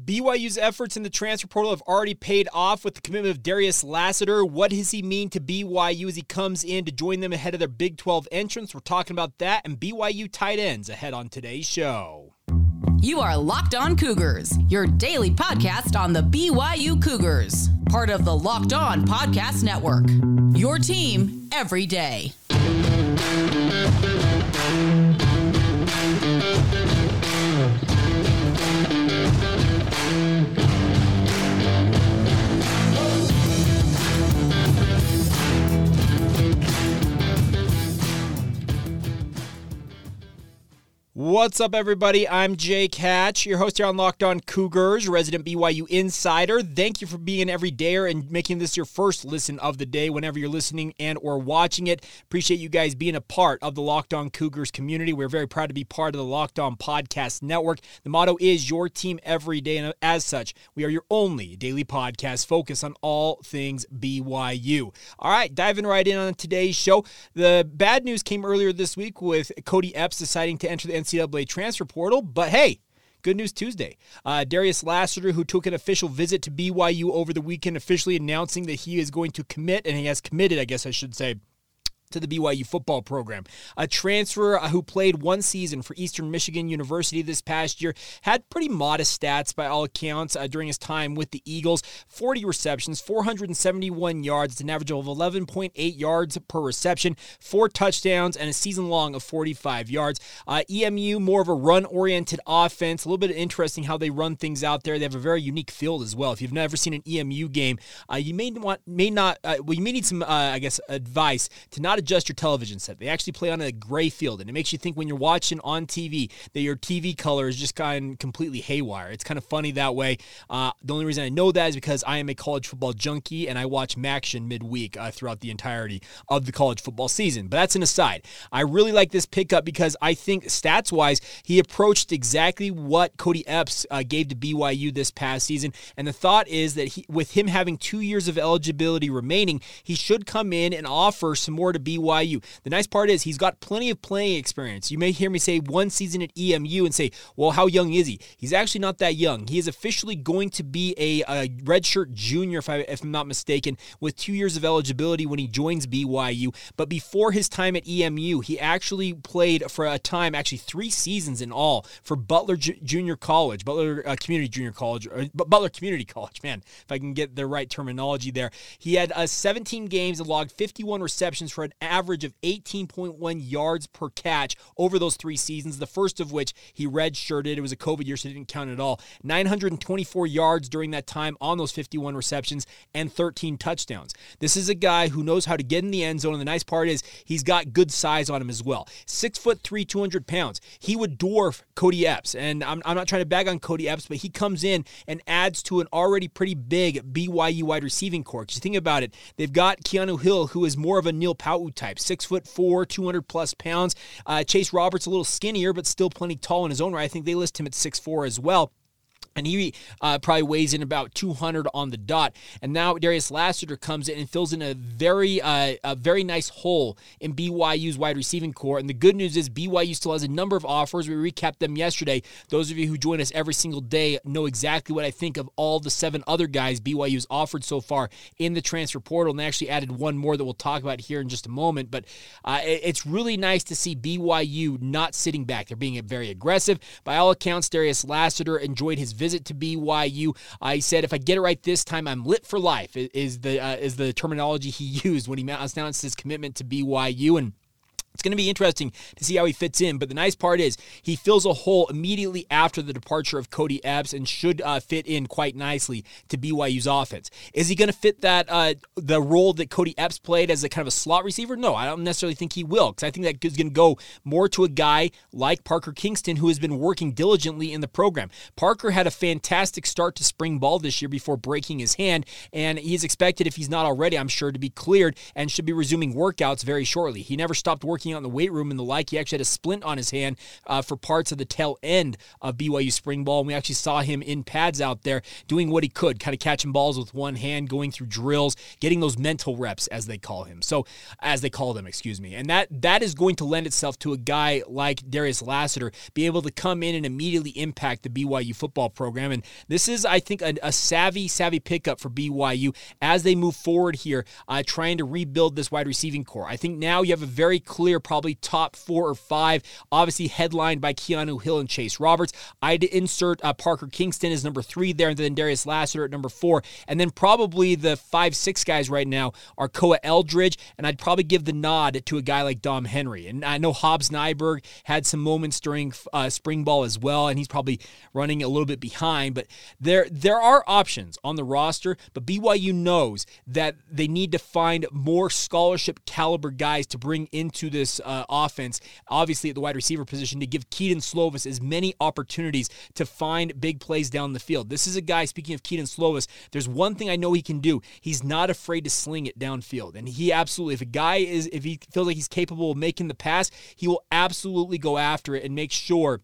BYU's efforts in the transfer portal have already paid off with the commitment of Darius Lassiter. What does he mean to BYU as he comes in to join them ahead of their Big 12 entrance? We're talking about that and BYU tight ends ahead on today's show. You are Locked On Cougars, your daily podcast on the BYU Cougars, part of the Locked On Podcast Network. Your team every day. What's up, everybody? I'm Jake Hatch, your host here on Locked On Cougars, resident BYU insider. Thank you for being every dayer and making this your first listen of the day whenever you're listening and or watching it. Appreciate you guys being a part of the Locked On Cougars community. We're very proud to be part of the Locked On Podcast Network. The motto is your team every day, and as such, we are your only daily podcast focused on all things BYU. All right, diving right in on today's show. The bad news came earlier this week with Kody Epps deciding to enter the NCAA transfer portal. But hey, Good news Tuesday. Uh, Darius Lassiter, who took an official visit to BYU over the weekend, officially announcing that he is going to commit, and he has committed, I guess I should say, to the BYU football program. A transfer uh, who played one season for Eastern Michigan University this past year had pretty modest stats by all accounts uh, during his time with the Eagles 40 receptions, 471 yards, an average of 11.8 yards per reception, four touchdowns, and a season long of 45 yards. Uh, EMU, more of a run oriented offense. A little bit interesting how they run things out there. They have a very unique field as well. If you've never seen an EMU game, uh, you may want, may not, uh, well, you may need some, uh, I guess, advice to not adjust your television set. They actually play on a gray field, and it makes you think when you're watching on TV that your TV color is just of completely haywire. It's kind of funny that way. Uh, the only reason I know that is because I am a college football junkie and I watch MACtion midweek uh, throughout the entirety of the college football season. But that's an aside. I really like this pickup because I think stats wise, he approached exactly what Kody Epps uh, gave to BYU this past season. And the thought is that he, with him having two years of eligibility remaining, he should come in and offer some more to BYU BYU. The nice part is he's got plenty of playing experience. You may hear me say one season at EMU and say, well, how young is he? He's actually not that young. He is officially going to be a, a redshirt junior, if, I, if I'm not mistaken, with two years of eligibility when he joins BYU. But before his time at EMU, he actually played for a time, actually three seasons in all, for Butler J- Junior College, Butler uh, Community Junior College, or Butler Community College, man, if I can get the right terminology there. He had uh, 17 games and logged 51 receptions for an average of 18.1 yards per catch over those three seasons, the first of which he redshirted. It was a COVID year, so it didn't count at all. 924 yards during that time on those 51 receptions and 13 touchdowns. This is a guy who knows how to get in the end zone, and the nice part is he's got good size on him as well. Six foot three, 200 pounds. He would dwarf Kody Epps, and I'm, I'm not trying to bag on Kody Epps, but he comes in and adds to an already pretty big BYU wide receiving corps. Because you think about it, they've got Keanu Hill, who is more of a Neil Pau'u type, six foot four, 200 plus pounds. Uh, Chase Roberts a little skinnier, but still plenty tall in his own right. I think they list him at six four as well and he uh, probably weighs in about 200 on the dot. And now Darius Lassiter comes in and fills in a very, uh, a very nice hole in BYU's wide receiving corps. And the good news is BYU still has a number of offers. We recapped them yesterday. Those of you who join us every single day know exactly what I think of all the seven other guys BYU's offered so far in the transfer portal. And they actually added one more that we'll talk about here in just a moment. But uh, it's really nice to see BYU not sitting back. They're being very aggressive. By all accounts, Darius Lassiter enjoyed his visit to BYU. I said, if I get it right this time, I'm lit for life. Is the uh, is the terminology he used when he announced his commitment to BYU and. It's going to be interesting to see how he fits in, but the nice part is he fills a hole immediately after the departure of Kody Epps and should uh, fit in quite nicely to BYU's offense. Is he going to fit that uh, the role that Kody Epps played as a kind of a slot receiver? No, I don't necessarily think he will because I think that is going to go more to a guy like Parker Kingston who has been working diligently in the program. Parker had a fantastic start to spring ball this year before breaking his hand, and he's expected, if he's not already, I'm sure, to be cleared and should be resuming workouts very shortly. He never stopped working working out in the weight room and the like. He actually had a splint on his hand uh, for parts of the tail end of BYU spring ball. And we actually saw him in pads out there doing what he could, kind of catching balls with one hand, going through drills, getting those mental reps, as they call him. So, as they call them, excuse me. And that that is going to lend itself to a guy like Darius Lassiter be able to come in and immediately impact the BYU football program. And this is, I think, a, a savvy, savvy pickup for BYU as they move forward here, uh, trying to rebuild this wide receiving corps. I think now you have a very clear, probably top four or five, obviously headlined by Keanu Hill and Chase Roberts. I'd insert uh, Parker Kingston as number three there, and then Darius Lassiter at number four. And then probably the five, six guys right now are Koa Eldridge, and I'd probably give the nod to a guy like Dom Henry. And I know Hobbs Nyberg had some moments during uh, spring ball as well, and he's probably running a little bit behind. But there, there are options on the roster, but BYU knows that they need to find more scholarship caliber guys to bring into this uh, offense. Obviously, at the wide receiver position, to give Kedon Slovis as many opportunities to find big plays down the field. This is a guy. Speaking of Kedon Slovis, there's one thing I know he can do. He's not afraid to sling it downfield, and he absolutely. If a guy is, if he feels like he's capable of making the pass, he will absolutely go after it and make sure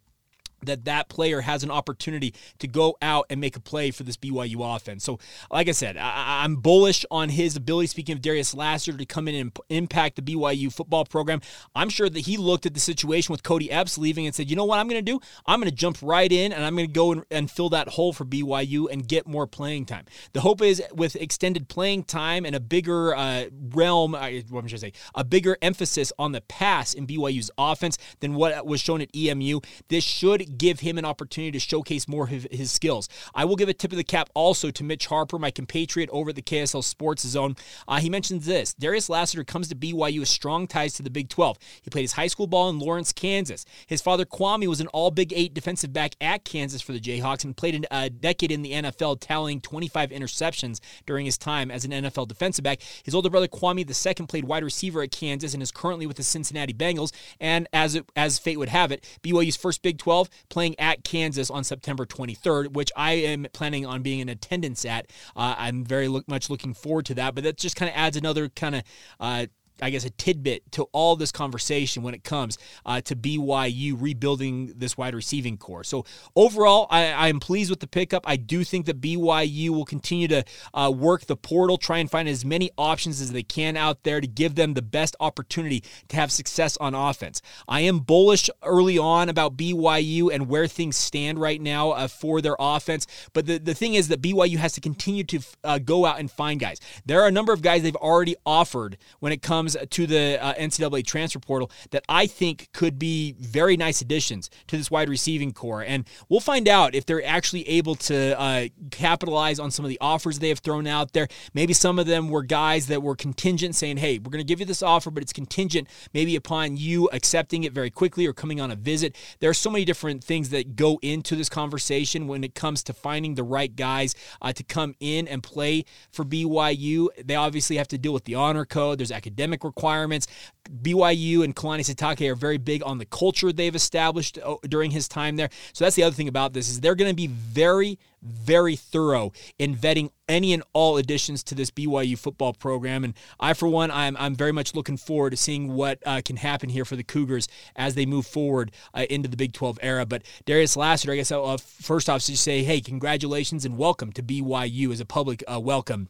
that that player has an opportunity to go out and make a play for this BYU offense. So, like I said, I, am bullish on his ability, speaking of Darius Lassiter, to come in and impact the BYU football program. I'm sure that he looked at the situation with Kody Epps leaving and said, you know what I'm going to do? I'm going to jump right in and I'm going to go and, and, fill that hole for BYU and get more playing time. The hope is with extended playing time and a bigger uh, realm, uh, what should I say, a bigger emphasis on the pass in BYU's offense than what was shown at EMU, this should give him an opportunity to showcase more of his skills. I will give a tip of the cap also to Mitch Harper, my compatriot over at the KSL Sports Zone. Uh, he mentions this Darius Lassiter comes to BYU with strong ties to the Big 12. He played his high school ball in Lawrence, Kansas. His father, Kwamie, was an all Big 8 defensive back at Kansas for the Jayhawks and played a decade in the NFL, tallying 25 interceptions during his time as an NFL defensive back. His older brother, Kwamie II, played wide receiver at Kansas and is currently with the Cincinnati Bengals. And as, it, as fate would have it, BYU's first Big 12 playing at Kansas on September 23rd, which I am planning on being in attendance at. Uh, I'm very look, much looking forward to that. But that just kind of adds another kind of uh, I guess, a tidbit to all this conversation when it comes uh, to BYU rebuilding this wide receiving corps. So overall, I, am pleased with the pickup. I do think that BYU will continue to uh, work the portal, try and find as many options as they can out there to give them the best opportunity to have success on offense. I am bullish early on about BYU and where things stand right now uh, for their offense. But the, the thing is that BYU has to continue to uh, go out and find guys. There are a number of guys they've already offered when it comes comes to the uh, NCAA transfer portal that I think could be very nice additions to this wide receiving corps. And we'll find out if they're actually able to uh, capitalize on some of the offers they have thrown out there. Maybe some of them were guys that were contingent, saying, hey, we're going to give you this offer, but it's contingent maybe upon you accepting it very quickly or coming on a visit. There are so many different things that go into this conversation when it comes to finding the right guys uh, to come in and play for BYU. They obviously have to deal with the honor code, there's academic requirements. BYU and Kalani Sitake are very big on the culture they've established uh, during his time there. So that's the other thing about this is they're going to be very very thorough in vetting any and all additions to this BYU football program. And I, for one, I'm, I'm very much looking forward to seeing what uh, can happen here for the Cougars as they move forward uh, into the Big 12 era. But Darius Lassiter, I guess, uh, first off, just say, hey, congratulations and welcome to BYU as a public uh, welcome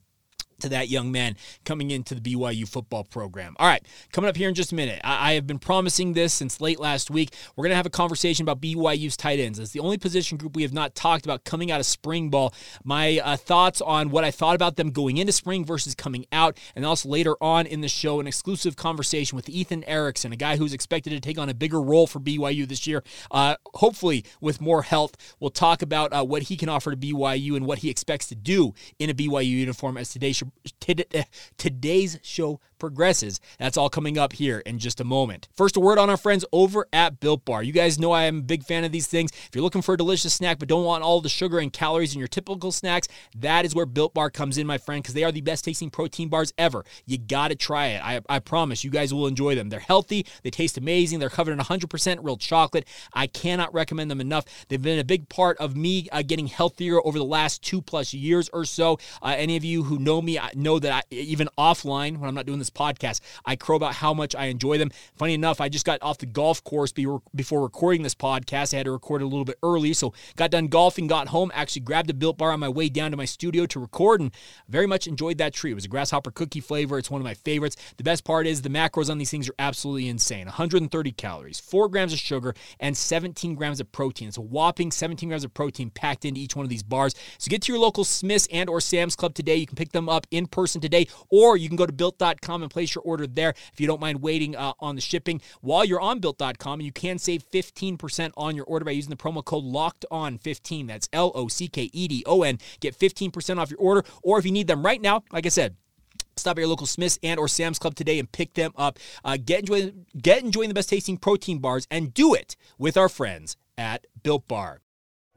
to that young man coming into the BYU football program. All right, coming up here in just a minute. I, I have been promising this since late last week. We're going to have a conversation about BYU's tight ends. It's the only position group we have not talked about coming out of spring ball. My uh, thoughts on what I thought about them going into spring versus coming out, and also later on in the show, an exclusive conversation with Ethan Erickson, a guy who's expected to take on a bigger role for BYU this year, uh, hopefully with more health. We'll talk about uh, what he can offer to BYU and what he expects to do in a BYU uniform as today's show today's show progresses. That's all coming up here in just a moment. First, a word on our friends over at Built Bar. You guys know I am a big fan of these things. If you're looking for a delicious snack but don't want all the sugar and calories in your typical snacks, that is where Built Bar comes in, my friend, because they are the best tasting protein bars ever. You got to try it. I, I promise you guys will enjoy them. They're healthy, they taste amazing, they're covered in 100% real chocolate. I cannot recommend them enough. They've been a big part of me uh, getting healthier over the last two plus years or so. Uh, any of you who know me, me know that I, even offline when I'm not doing this podcast, I crow about how much I enjoy them. Funny enough, I just got off the golf course before recording this podcast. I had to record a little bit early, so got done golfing, got home, actually grabbed a Built Bar on my way down to my studio to record, and very much enjoyed that treat. It was a grasshopper cookie flavor. It's one of my favorites. The best part is the macros on these things are absolutely insane 130 calories, 4 grams of sugar, and 17 grams of protein. It's a whopping 17 grams of protein packed into each one of these bars. So get to your local Smith's and or Sam's Club today. You can pick them up in person today, or you can go to built.com and place your order there if you don't mind waiting uh, on the shipping. While you're on built.com, you can save 15% on your order by using the promo code locked on 15. That's L O C K E D O N. Get 15% off your order, or if you need them right now, like I said, Stop at your local Smith's and or Sam's Club today and pick them up. Uh, get enjoying get enjoying the best tasting protein bars and do it with our friends at Built Bar.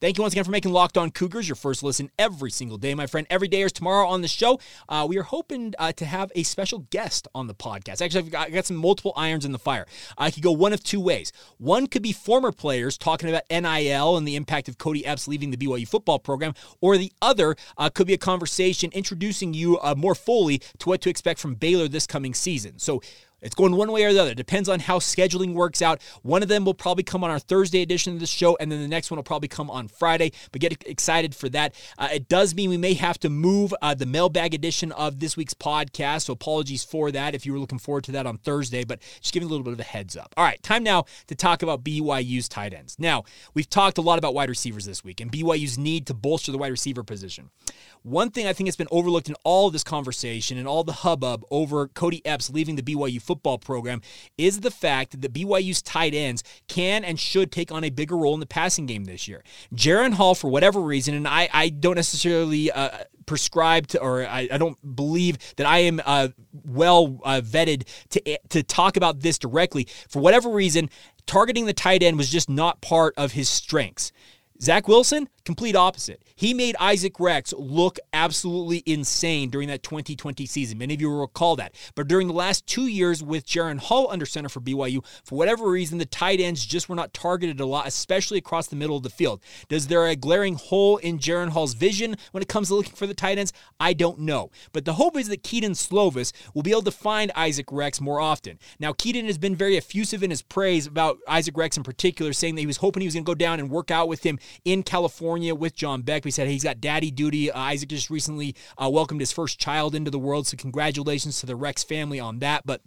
Thank you once again for making Locked On Cougars your first listen every single day, my friend. Every day is tomorrow on the show. Uh, we are hoping uh, to have a special guest on the podcast. Actually, I've got, I've got some multiple irons in the fire. I could go one of two ways. One could be former players talking about NIL and the impact of Kody Epps leaving the BYU football program, or the other uh, could be a conversation introducing you uh, more fully to what to expect from Baylor this coming season. So, it's going one way or the other. Depends on how scheduling works out. One of them will probably come on our Thursday edition of the show, and then the next one will probably come on Friday. But get excited for that. Uh, it does mean we may have to move uh, the mailbag edition of this week's podcast. So apologies for that if you were looking forward to that on Thursday, but just giving a little bit of a heads up. All right, time now to talk about BYU's tight ends. Now, we've talked a lot about wide receivers this week and BYU's need to bolster the wide receiver position. One thing I think has been overlooked in all of this conversation and all the hubbub over Kody Epps leaving the BYU football program is the fact that BYU's tight ends can and should take on a bigger role in the passing game this year. Jaren Hall, for whatever reason, and I, I don't necessarily uh, prescribe to, or I, I, don't believe that I am uh, well uh, vetted to, to talk about this directly. For whatever reason, targeting the tight end was just not part of his strengths. Zach Wilson, complete opposite. He made Isaac Rex look absolutely insane during that 2020 season. Many of you will recall that. But during the last two years with Jaren Hall under center for BYU, for whatever reason, the tight ends just were not targeted a lot, especially across the middle of the field. Does there a glaring hole in Jaren Hall's vision when it comes to looking for the tight ends? I don't know. But the hope is that Kedon Slovis will be able to find Isaac Rex more often. Now, Kedon has been very effusive in his praise about Isaac Rex in particular, saying that he was hoping he was going to go down and work out with him in California with John Beck. We said he's got daddy duty. Uh, Isaac just recently uh, welcomed his first child into the world, so congratulations to the Rex family on that. But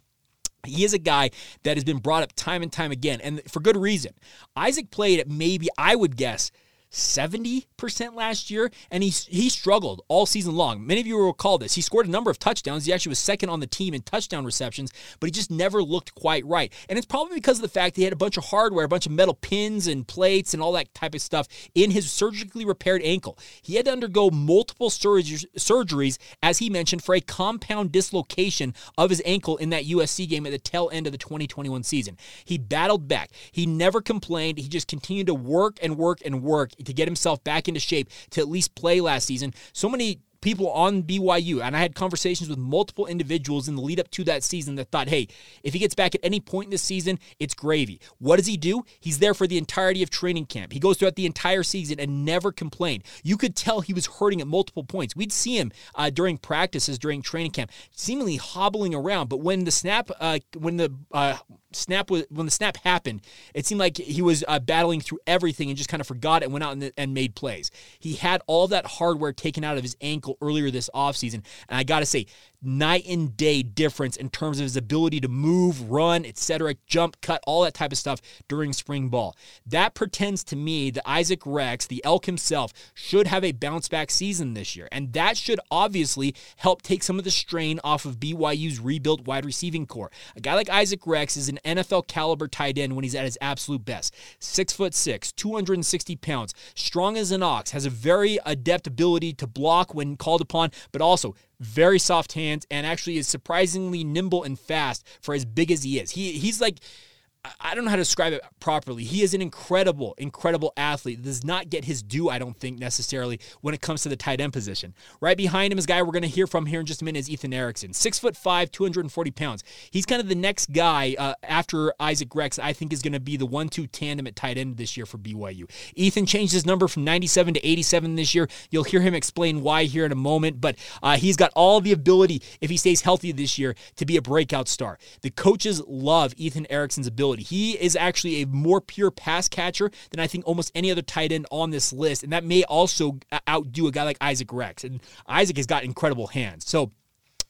he is a guy that has been brought up time and time again, and for good reason. Isaac played at maybe, I would guess, 70% last year, and he, he struggled all season long. Many of you will recall this. He scored a number of touchdowns. He actually was second on the team in touchdown receptions, but he just never looked quite right. And it's probably because of the fact that he had a bunch of hardware, a bunch of metal pins and plates and all that type of stuff in his surgically repaired ankle. He had to undergo multiple surgeries, as he mentioned, for a compound dislocation of his ankle in that USC game at the tail end of the 2021 season. He battled back. He never complained. He just continued to work and work and work to get himself back into shape to at least play last season. So many people on BYU, and I had conversations with multiple individuals in the lead up to that season that thought, hey, if he gets back at any point in this season, it's gravy. What does he do? He's there for the entirety of training camp. He goes throughout the entire season and never complained. You could tell he was hurting at multiple points. We'd see him uh, during practices, during training camp, seemingly hobbling around. But when the snap, uh, when the uh, snap was when the snap happened, it seemed like he was uh, battling through everything and just kind of forgot it and went out and, and made plays. He had all that hardware taken out of his ankle earlier this offseason. And I got to say, night and day difference in terms of his ability to move, run, etc., jump, cut, all that type of stuff during spring ball. That pretends to me that Isaac Rex, the elk himself, should have a bounce back season this year. And that should obviously help take some of the strain off of BYU's rebuilt wide receiving corps. A guy like Isaac Rex is an NFL caliber tight end when he's at his absolute best. Six foot six, 260 pounds, strong as an ox, has a very adept ability to block when called upon, but also very soft hands, and actually is surprisingly nimble and fast for as big as he is. He he's like I don't know how to describe it properly. He is an incredible, incredible athlete. Does not get his due, I don't think necessarily when it comes to the tight end position. Right behind him is a guy we're going to hear from here in just a minute is Ethan Erickson, six foot five, 240 pounds. He's kind of the next guy uh, after Isaac Rex. I think is going to be the one-two tandem at tight end this year for BYU. Ethan changed his number from 97 to 87 this year. You'll hear him explain why here in a moment, but uh, he's got all the ability if he stays healthy this year to be a breakout star. The coaches love Ethan Erickson's ability he is actually a more pure pass catcher than I think almost any other tight end on this list, and that may also outdo a guy like Isaac Rex. And Isaac has got incredible hands. So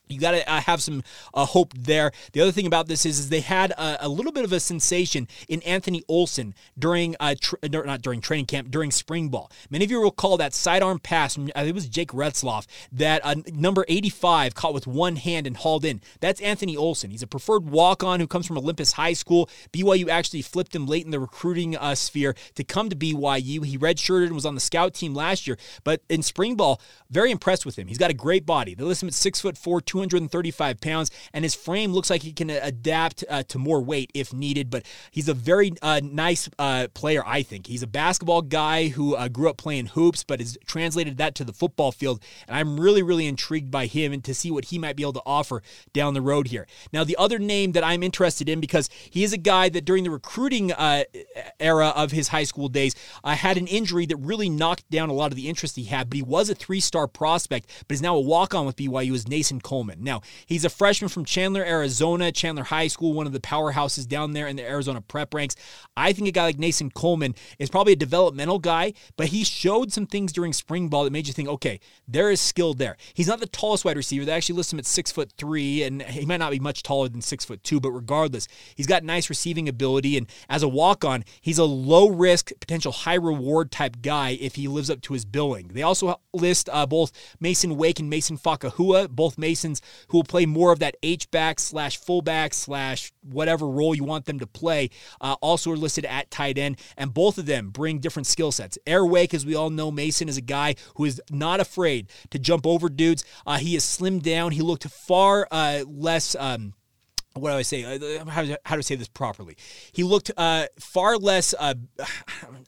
you got to uh, have some uh, hope there. The other thing about this is, is they had a, a little bit of a sensation in Anthony Olson during, uh, not during training camp, during spring ball. Many of you will recall that sidearm pass from, I think it was Jake Retzlaff, that uh, number 85 caught with one hand and hauled in. That's Anthony Olson. He's a preferred walk on who comes from Olympus High School. BYU actually flipped him late in the recruiting uh, sphere to come to BYU. He redshirted and was on the scout team last year, but in spring ball, very impressed with him. He's got a great body. They list him at six foot four, 235 pounds, and his frame looks like he can adapt uh, to more weight if needed. But he's a very uh, nice uh, player, I think. He's a basketball guy who uh, grew up playing hoops, but has translated that to the football field. And I'm really, really intrigued by him and to see what he might be able to offer down the road here. Now, the other name that I'm interested in because he is a guy that during the recruiting uh, era of his high school days uh, had an injury that really knocked down a lot of the interest he had, but he was a three star prospect, but is now a walk on with BYU, is Nason Coleman. Now, he's a freshman from Chandler, Arizona, Chandler High School, one of the powerhouses down there in the Arizona prep ranks. I think a guy like Nason Coleman is probably a developmental guy, but he showed some things during spring ball that made you think, okay, there is skill there. He's not the tallest wide receiver. They actually list him at six foot three, and he might not be much taller than six foot two, but regardless, he's got nice receiving ability. And as a walk on, he's a low risk, potential high reward type guy if he lives up to his billing. They also list uh, both Masen Wake and Mason Fakahua, both Masons who will play more of that H back slash fullback slash whatever role you want them to play. Uh, also are listed at tight end, and both of them bring different skill sets. Air Wake, as we all know, Masen is a guy who is not afraid to jump over dudes. Uh, he is slimmed down. He looked far uh, less. Um, what do I say? Uh, how, how do I say this properly? He looked uh, far less. Uh,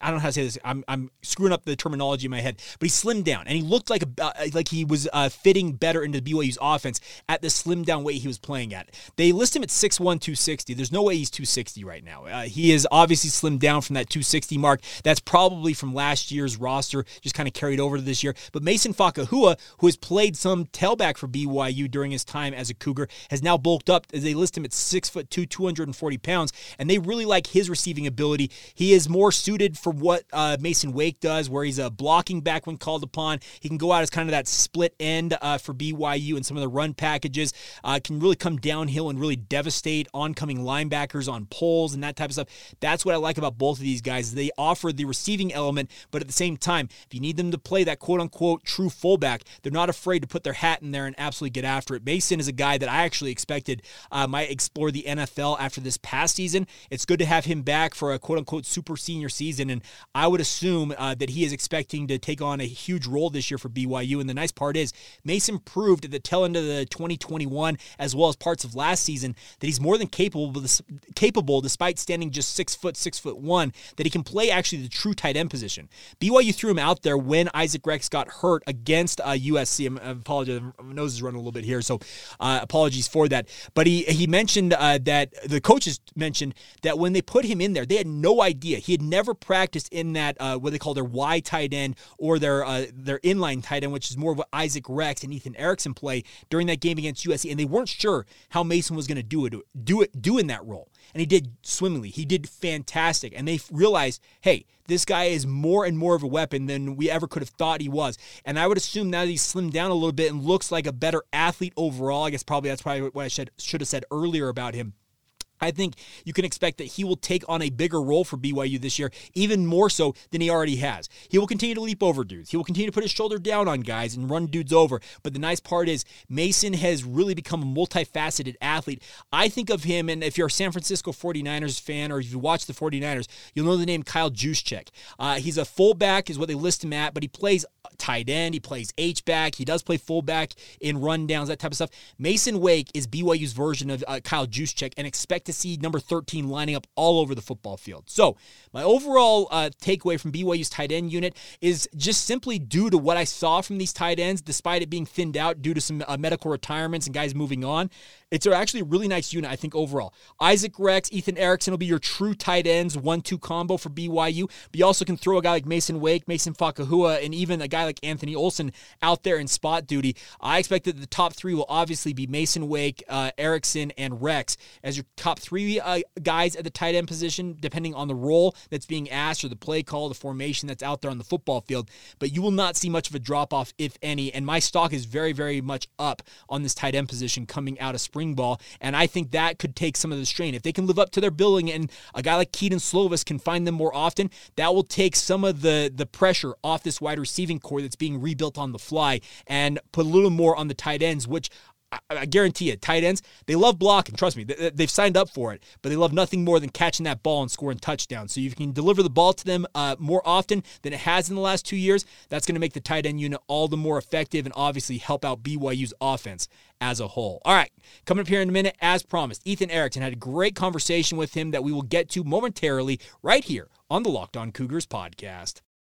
I don't know how to say this. I'm, I'm screwing up the terminology in my head, but he slimmed down and he looked like a, uh, like he was uh, fitting better into BYU's offense at the slimmed down weight he was playing at. They list him at 6'1", 260. There's no way he's 260 right now. Uh, he is obviously slimmed down from that 260 mark. That's probably from last year's roster, just kind of carried over to this year. But Mason Fakahua, who has played some tailback for BYU during his time as a Cougar, has now bulked up. As they list him at six foot two, 240 pounds, and they really like his receiving ability. He is more suited for what uh, Masen Wake does, where he's a blocking back when called upon. He can go out as kind of that split end uh, for BYU and some of the run packages. Uh, can really come downhill and really devastate oncoming linebackers on poles and that type of stuff. That's what I like about both of these guys. They offer the receiving element, but at the same time, if you need them to play that quote unquote true fullback, they're not afraid to put their hat in there and absolutely get after it. Masen is a guy that I actually expected uh, explore the NFL after this past season. It's good to have him back for a quote unquote super senior season. And I would assume uh, that he is expecting to take on a huge role this year for BYU. And the nice part is, Masen proved at the tail end of the 2021 as well as parts of last season that he's more than capable, capable despite standing just six foot, six foot one, that he can play actually the true tight end position. BYU threw him out there when Isaac Rex got hurt against uh, USC. I apologize, my nose is running a little bit here, so uh, apologies for that. But he he mentioned uh, that the coaches mentioned that when they put him in there, they had no idea. He had never practiced in that uh, what they call their Y tight end or their uh, their inline tight end, which is more of what Isaac Rex and Ethan Erickson play during that game against USC, and they weren't sure how Masen was going to do it do it do in that role. And he did swimmingly. He did fantastic, and they realized, hey, this guy is more and more of a weapon than we ever could have thought he was. And I would assume now that he's slimmed down a little bit and looks like a better athlete overall. I guess probably that's probably what I should should have said earlier about him I think you can expect that he will take on a bigger role for BYU this year, even more so than he already has. He will continue to leap over dudes. He will continue to put his shoulder down on guys and run dudes over. But the nice part is Masen has really become a multifaceted athlete. I think of him, and if you're a San Francisco 49ers fan or if you watch the 49ers, you'll know the name Kyle Juszczyk. Uh, he's a fullback, is what they list him at, but he plays tight end. He plays H back. He does play fullback in rundowns, that type of stuff. Masen Wake is BYU's version of uh, Kyle Juszczyk, and expect to see number 13 lining up all over the football field. So, my overall uh, takeaway from BYU's tight end unit is just simply due to what I saw from these tight ends, despite it being thinned out due to some uh, medical retirements and guys moving on. It's actually a really nice unit, I think, overall. Isaac Rex, Ethan Erickson will be your true tight ends, one two combo for BYU. But you also can throw a guy like Masen Wake, Mason Fakahua, and even a guy like Anthony Olson out there in spot duty. I expect that the top three will obviously be Masen Wake, uh, Erickson, and Rex as your top three uh, guys at the tight end position, depending on the role that's being asked or the play call, the formation that's out there on the football field. But you will not see much of a drop off, if any. And my stock is very, very much up on this tight end position coming out of spring spring ball. And I think that could take some of the strain. If they can live up to their billing and a guy like Kedon Slovis can find them more often, that will take some of the, the pressure off this wide receiving corps that's being rebuilt on the fly and put a little more on the tight ends, which I, guarantee it, tight ends, they love blocking. Trust me, they, have signed up for it, but they love nothing more than catching that ball and scoring touchdowns. So you can deliver the ball to them uh, more often than it has in the last two years, that's going to make the tight end unit all the more effective and obviously help out BYU's offense as a whole. All right, coming up here in a minute, as promised, Ethan Erickson had a great conversation with him that we will get to momentarily right here on the Locked On Cougars podcast.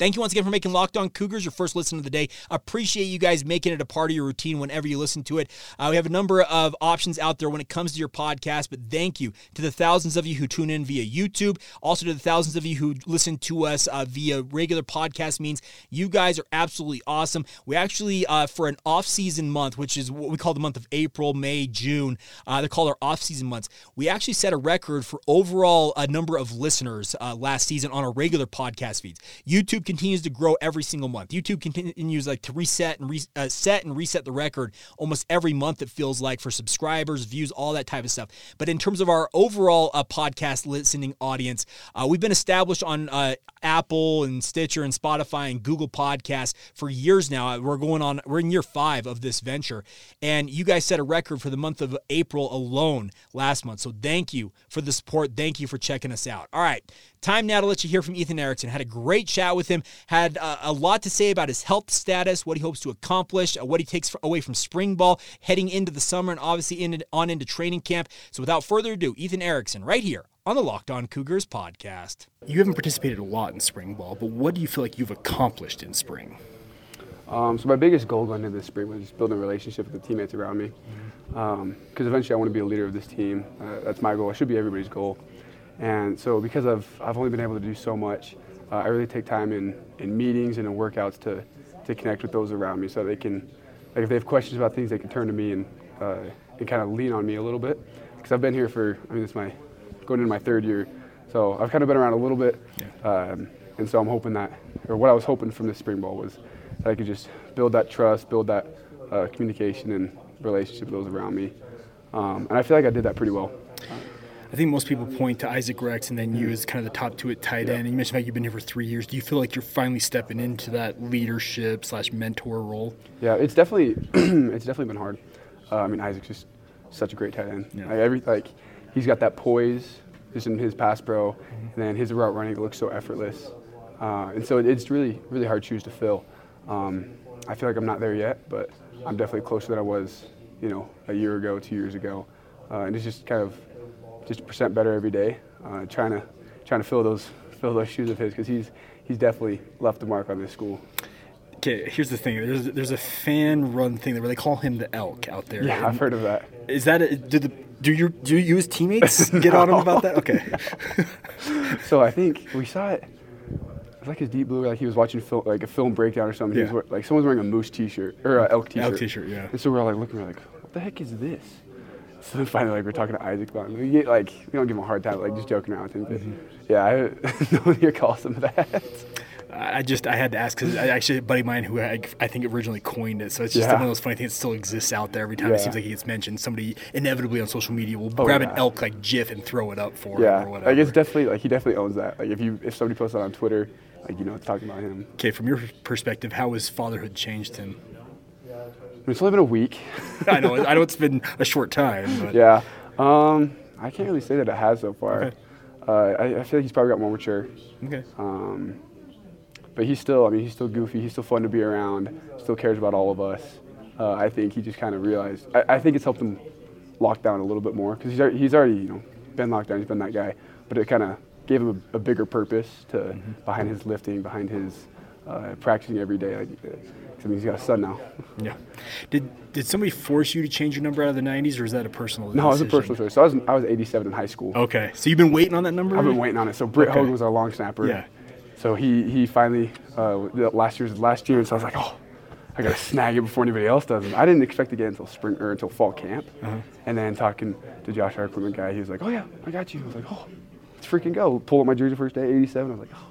Thank you once again for making Locked On Cougars your first listen of the day. Appreciate you guys making it a part of your routine whenever you listen to it. Uh, we have a number of options out there when it comes to your podcast, but thank you to the thousands of you who tune in via YouTube, also to the thousands of you who listen to us uh, via regular podcast means. You guys are absolutely awesome. We actually, uh, for an off-season month, which is what we call the month of April, May, June, uh, they're called our off-season months. We actually set a record for overall uh, number of listeners uh, last season on our regular podcast feeds. YouTube continues to grow every single month. YouTube continues like to reset and re- uh, and reset the record almost every month. It feels like for subscribers, views, all that type of stuff. But in terms of our overall uh, podcast listening audience, uh, we've been established on uh, Apple and Stitcher and Spotify and Google Podcasts for years now. We're going on. We're in year five of this venture, and you guys set a record for the month of April alone last month. So thank you for the support. Thank you for checking us out. All right. Time now to let you hear from Ethan Erickson. Had a great chat with him. Had uh, a lot to say about his health status, what he hopes to accomplish, uh, what he takes away from spring ball, heading into the summer, and obviously in, on into training camp. So without further ado, Ethan Erickson, right here on the Locked On Cougars podcast. You haven't participated a lot in spring ball, but what do you feel like you've accomplished in spring? Um, so my biggest goal going into this spring was just building a relationship with the teammates around me, because um, eventually I want to be a leader of this team. Uh, that's my goal. It should be everybody's goal. And so because I've, I've only been able to do so much, uh, I really take time in, in meetings and in workouts to, to connect with those around me so they can, like if they have questions about things, they can turn to me and, uh, and kind of lean on me a little bit. Because I've been here for, I mean, it's my, going into my third year. So I've kind of been around a little bit. Yeah. Um, and so I'm hoping that, or what I was hoping from this spring ball was that I could just build that trust, build that uh, communication and relationship with those around me. Um, and I feel like I did that pretty well. I think most people point to Isaac Rex and then you as kind of the top two at tight end. And you mentioned how you've been here for three years. Do you feel like you're finally stepping into that leadership slash mentor role? Yeah, it's definitely it's definitely been hard. Uh, I mean, Isaac's just such a great tight end. Yeah. Like, every like he's got that poise just in his pass pro, mm-hmm. and then his route running looks so effortless. Uh, and so it's really really hard shoes to fill. Um, I feel like I'm not there yet, but I'm definitely closer than I was, you know, a year ago, two years ago. Uh, and it's just kind of just a percent better every day, uh, trying to trying to fill those fill those shoes of his because he's he's definitely left a mark on this school. Okay, here's the thing. There's there's a fan run thing where they call him the elk out there. Yeah, I've heard of that. Is that a, do the do your do you his teammates get on him about that? Okay. So I think we saw it. It was like his deep blue, like he was watching film, like a film breakdown or something. He was like someone's wearing a moose T-shirt or an elk T-shirt. Elk t-shirt, yeah. And so we're all like looking, we're like, what the heck is this? So then finally, like we're talking to Isaac about him. We get like we don't give him a hard time, like just joking around with him. But Mm-hmm. yeah, I, no one here calls him that. I just I had to ask because actually a buddy of mine who I, I think originally coined it, so it's just Yeah. one of those funny things that still exists out there. Every time it seems like he gets mentioned, somebody inevitably on social media will Oh, grab an elk like GIF and throw it up for yeah, him or whatever. like it's definitely like he definitely owns that. Like if you if somebody posts that on Twitter, like you know it's talking about him. okay, from your perspective, how has fatherhood changed him? It's only been a week. I know I know it's been a short time, but yeah, um, I can't really say that it has so far. Okay. Uh, I, I feel like he's probably got more mature. okay. Um, but he's still, I mean, he's still goofy. He's still fun to be around. Still cares about all of us. Uh, I think he just kind of realized. I, I think it's helped him lock down a little bit more because he's already, he's already, you know, been locked down. He's been that guy. But it kind of gave him a, a bigger purpose to behind his lifting, behind his uh, practicing every day. Like, I mean, he's got a son now. Yeah. Did did somebody force you to change your number out of the '90s, or is that a personal? No, it was a personal choice. So I was, I was 87 in high school. Okay, so you've been waiting on that number. I've been waiting on it. So Britt Okay. Hogan was our long snapper. Yeah. So he he finally uh, last year's last year, and so I was like, oh, I gotta snag it before anybody else does. And I didn't expect to get it until spring or until fall camp. Uh-huh. And then talking to Josh, our equipment guy, he was like, oh yeah, I got you. I was like, oh, let's freaking go. Pull up my jersey first day, 87. I was like, oh.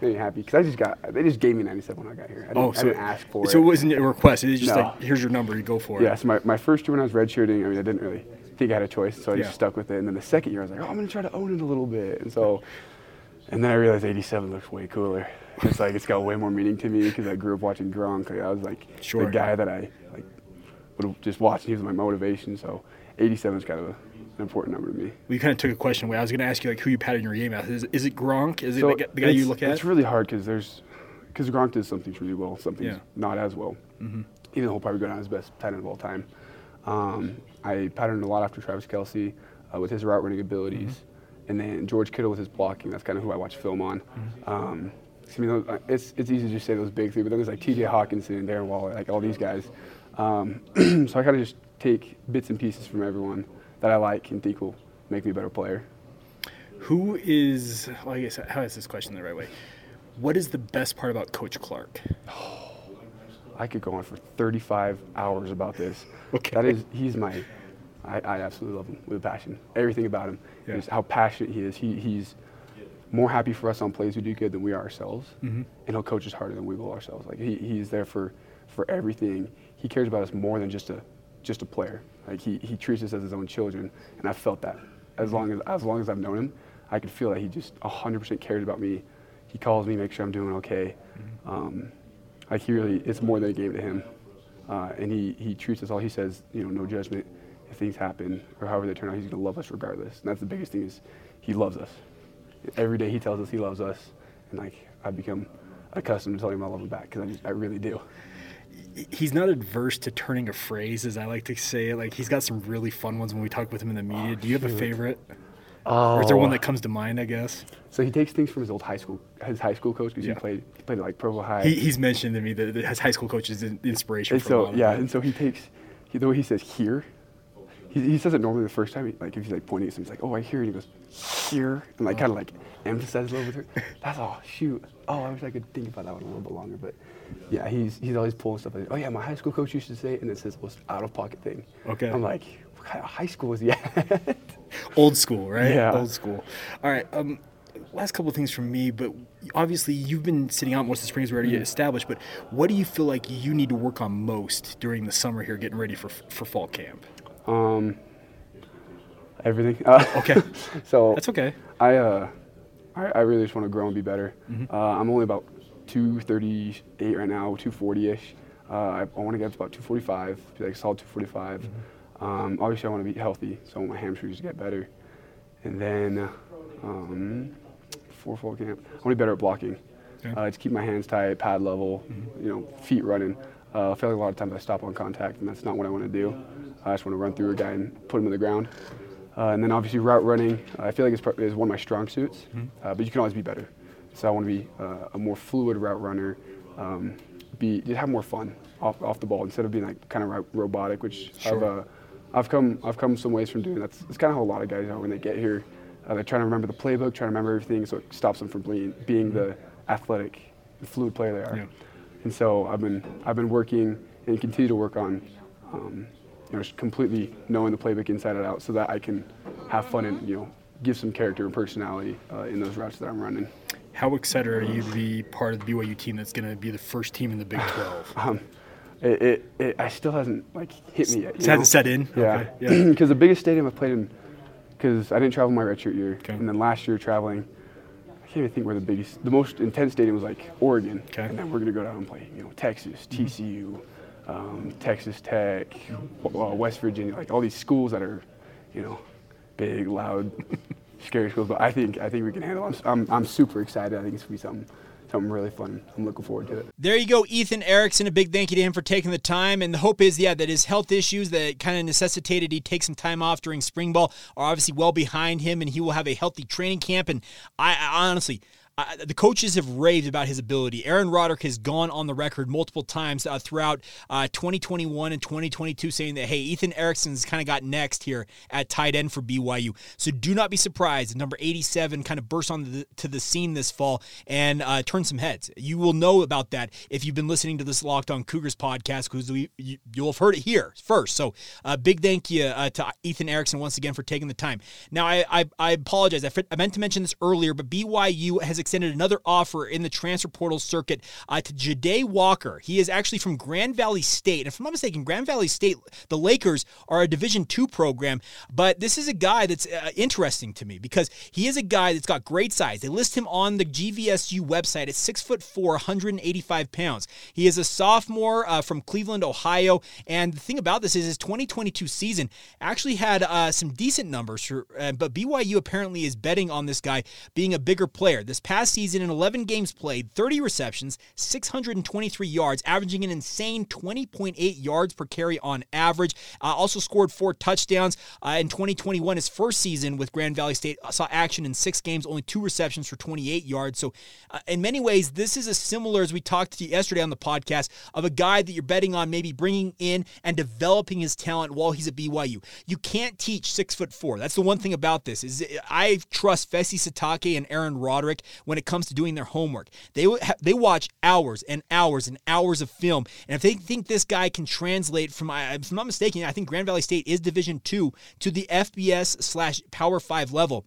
Really happy because I just got they just gave me 97 when I got here. I oh, didn't, Oh, I so didn't ask for so it. it wasn't a request. It was just No. like, here's your number. You go for Yeah, it. so my, my first year when I was redshirting, I mean, I didn't really think I had a choice, so I Yeah. just stuck with it. And then the second year, I was like, oh, I'm going to try to own it a little bit. And so, and then I realized 87 looks way cooler. It's like, it's got way more meaning to me because I grew up watching Gronk. Like, I was like Sure. the guy that I like would just watch. He was my motivation. So 87 is kind of a, an important number to me. We kind of took a question away. I was going to ask you like who you patted in your game out. Is, is it Gronk? Is it So the, guy- the guy you look at? It's really hard because there's because Gronk does some things really well, some things Yeah. not as well. Even though he'll probably go down as best tight end of all time. Um, I patterned a lot after Travis Kelce uh, with his route running abilities, and then George Kittle with his blocking. That's kind of who I watch film on. Um, I mean, those- it's it's easy to just say those big three, but then there's like T.J. Hockenson and Darren Waller, like all these guys. Um, so I kind of just take bits and pieces from everyone that I like and think will make me a better player. Who is? Well, I guess how is this question the right way? What is the best part about Coach Clark? Oh, I could go on for 35 hours about this. Okay. That is, he's my, I, I absolutely love him with a passion. Everything about him, Yeah. how passionate he is. He, he's more happy for us on plays we do good than we are ourselves, Mm-hmm. and he'll coach us harder than we will ourselves. Like he, he's there for, for everything. He cares about us more than just a, just a player. Like he, he treats us as his own children, and I felt that. As long as, as long as I've known him, I could feel that he just 100% cares about me. He calls me, makes sure I'm doing okay. Um, like he really, it's more than a game to him. Uh, and he, he treats us all. He says, you know, no judgment. If things happen or however they turn out, he's going to love us regardless. And that's the biggest thing is he loves us. Every day he tells us he loves us, and like I've become accustomed to telling him I love him back because I, just- I really do. He's not adverse to turning a phrase, as I like to say it. Like he's got some really fun ones when we talk with him in the oh, media. Do you have a favorite? Or is there one that oh. comes to mind? I guess So he takes things from his old high school, his high school coach because Yeah. he played he played like Provo High. he, he's mentioned to me that that his high school coach is an inspiration And for a lot so of yeah, and so he takes he, the way he says here. He, he says it normally the first time, he, like if he's like pointing at something, he's like, "Oh, I hear," it. he goes, "Here," and like kind of like emphasizes a little bit. That's all. shoot. Oh, I wish I could think about that one a little bit longer, but yeah, he's he's always pulling stuff. Like, oh yeah, my high school coach used to say, and it says most out of pocket thing. Okay. I'm like, what kind of high school is he at? Old school, right? Yeah. Old school. All right. Um, last couple of things from me, but obviously you've been sitting out most of the springs we already Mm. established. But what do you feel like you need to work on most during the summer here, getting ready for for fall camp? um, everything. Uh, Okay. so That's okay. I uh, I, I really just want to grow and be better. Mm-hmm. Uh, I'm only about 238 right now, 240ish. Uh, I, I want to get up to about 245, be like a solid 245. Mm-hmm. Um, obviously, I want to be healthy, so I want my hamstrings to get better. And then um, for fall camp, I want to be better at blocking. Okay. Uh, to keep my hands tight, pad level, Mm-hmm. you know, feet running. Uh, I feel like a lot of times I stop on contact, and that's not what I want to do. I just want to run through a guy and put him in the ground. Uh, and then obviously route running, uh, I feel like it's, is one of my strong suits, uh, but you can always be better. So I want to be uh, a more fluid route runner, um, be just have more fun off, off the ball instead of being like kind of robotic, which sure. I've uh, I've come I've come some ways from doing. That's that's kind of how a lot of guys are when they get here. Uh, they're trying to remember the playbook, trying to remember everything, so it stops them from being being the mm-hmm. athletic, fluid player they are. Yeah. And so I've been I've been working and continue to work on. Um, you know, completely knowing the playbook inside and out, so that I can have fun and you know give some character and personality uh, in those routes that I'm running. How excited are you to be part of the BYU team that's going to be the first team in the Big 12? um, it, it, it, I still hasn't like hit me yet. It hasn't set in. Yeah, because okay. yeah. the biggest stadium I've played in, because I didn't travel my redshirt year, okay. and then last year traveling, I can't even think where the biggest, the most intense stadium was like Oregon, okay. and then we're gonna go down and play, you know, Texas, mm-hmm. TCU, um, Texas Tech, uh, West Virginia, like all these schools that are, you know, big, loud, scary schools. But I think I think we can handle. It. I'm I'm super excited. I think it's gonna be something something really fun. I'm looking forward to it. There you go, Ethan Erickson. A big thank you to him for taking the time. And the hope is, yeah, that his health issues that kind of necessitated he take some time off during spring ball are obviously well behind him, and he will have a healthy training camp. And I, I honestly, the coaches have raved about his ability. Aaron Roderick has gone on the record multiple times uh, throughout uh, 2021 and 2022 saying that, hey, Ethan Erickson's kind of got next here at tight end for BYU. So do not be surprised if number 87 kind of bursts onto the, to the scene this fall and uh, turn some heads. You will know about that if you've been listening to this Locked On Cougars podcast because you, will have heard it here first. So uh, big thank you uh, to Ethan Erickson once again for taking the time. Now, I, I, I apologize. I, I meant to mention this earlier, but BYU has extended another offer in the transfer portal circuit uh, to Jahdae Walker. He is actually from Grand Valley State. And if I'm not mistaken, Grand Valley State, the Lakers are a Division two program, but this is a guy that's uh, interesting to me because he is a guy that's got great size. They list him on the GVSU website at six foot four, 185 pounds. He is a sophomore uh, from Cleveland, Ohio. And the thing about this is his 2022 season actually had uh, some decent numbers, for, uh, but BYU apparently is betting on this guy being a bigger player. This past season, in 11 games played, 30 receptions, 623 yards, averaging an insane 20.8 yards per carry on average. Uh, also scored four touchdowns uh, in 2021. His first season with Grand Valley State uh, saw action in six games, only two receptions for 28 yards. So, uh, in many ways, this is as similar as we talked to yesterday on the podcast of a guy that you're betting on maybe bringing in and developing his talent while he's at BYU. You can't teach six foot four. That's the one thing about this is I trust Fesi Sitake and Aaron Roderick when it comes to doing their homework. They they watch hours and hours and hours of film, and if they think this guy can translate from, if I'm not mistaken, I think Grand Valley State is Division two to the FBS slash Power Five level.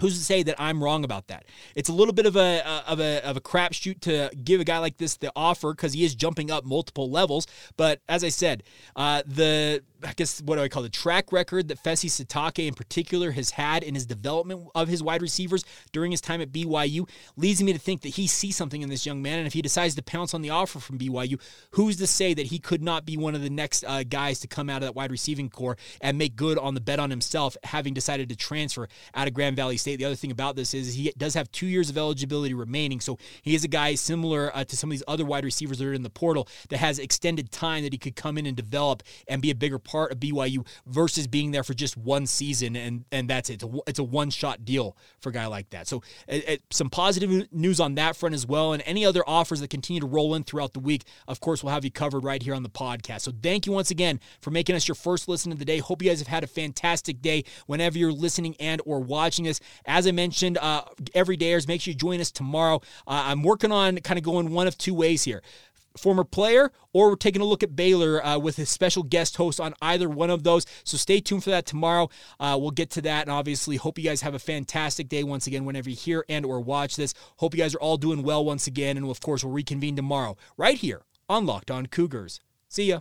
Who's to say that I'm wrong about that? It's a little bit of a of a of a crapshoot to give a guy like this the offer because he is jumping up multiple levels. But as I said, uh, the I guess what do I call the track record that Fesi Sitake in particular has had in his development of his wide receivers during his time at BYU leads me to think that he sees something in this young man. And if he decides to pounce on the offer from BYU, who's to say that he could not be one of the next uh, guys to come out of that wide receiving corps and make good on the bet on himself, having decided to transfer out of Grand Valley State? The other thing about this is he does have two years of eligibility remaining, so he is a guy similar uh, to some of these other wide receivers that are in the portal that has extended time that he could come in and develop and be a bigger part of BYU versus being there for just one season and and that's it. It's a, it's a one shot deal for a guy like that. So it, it, some positive news on that front as well, and any other offers that continue to roll in throughout the week. Of course, we'll have you covered right here on the podcast. So thank you once again for making us your first listen of the day. Hope you guys have had a fantastic day whenever you're listening and or watching us. As I mentioned, uh, every dayers, make sure you join us tomorrow. Uh, I'm working on kind of going one of two ways here former player, or we're taking a look at Baylor uh, with a special guest host on either one of those. So stay tuned for that tomorrow. Uh, we'll get to that, and obviously, hope you guys have a fantastic day once again. Whenever you hear and or watch this, hope you guys are all doing well once again, and of course, we'll reconvene tomorrow right here on Locked On Cougars. See ya.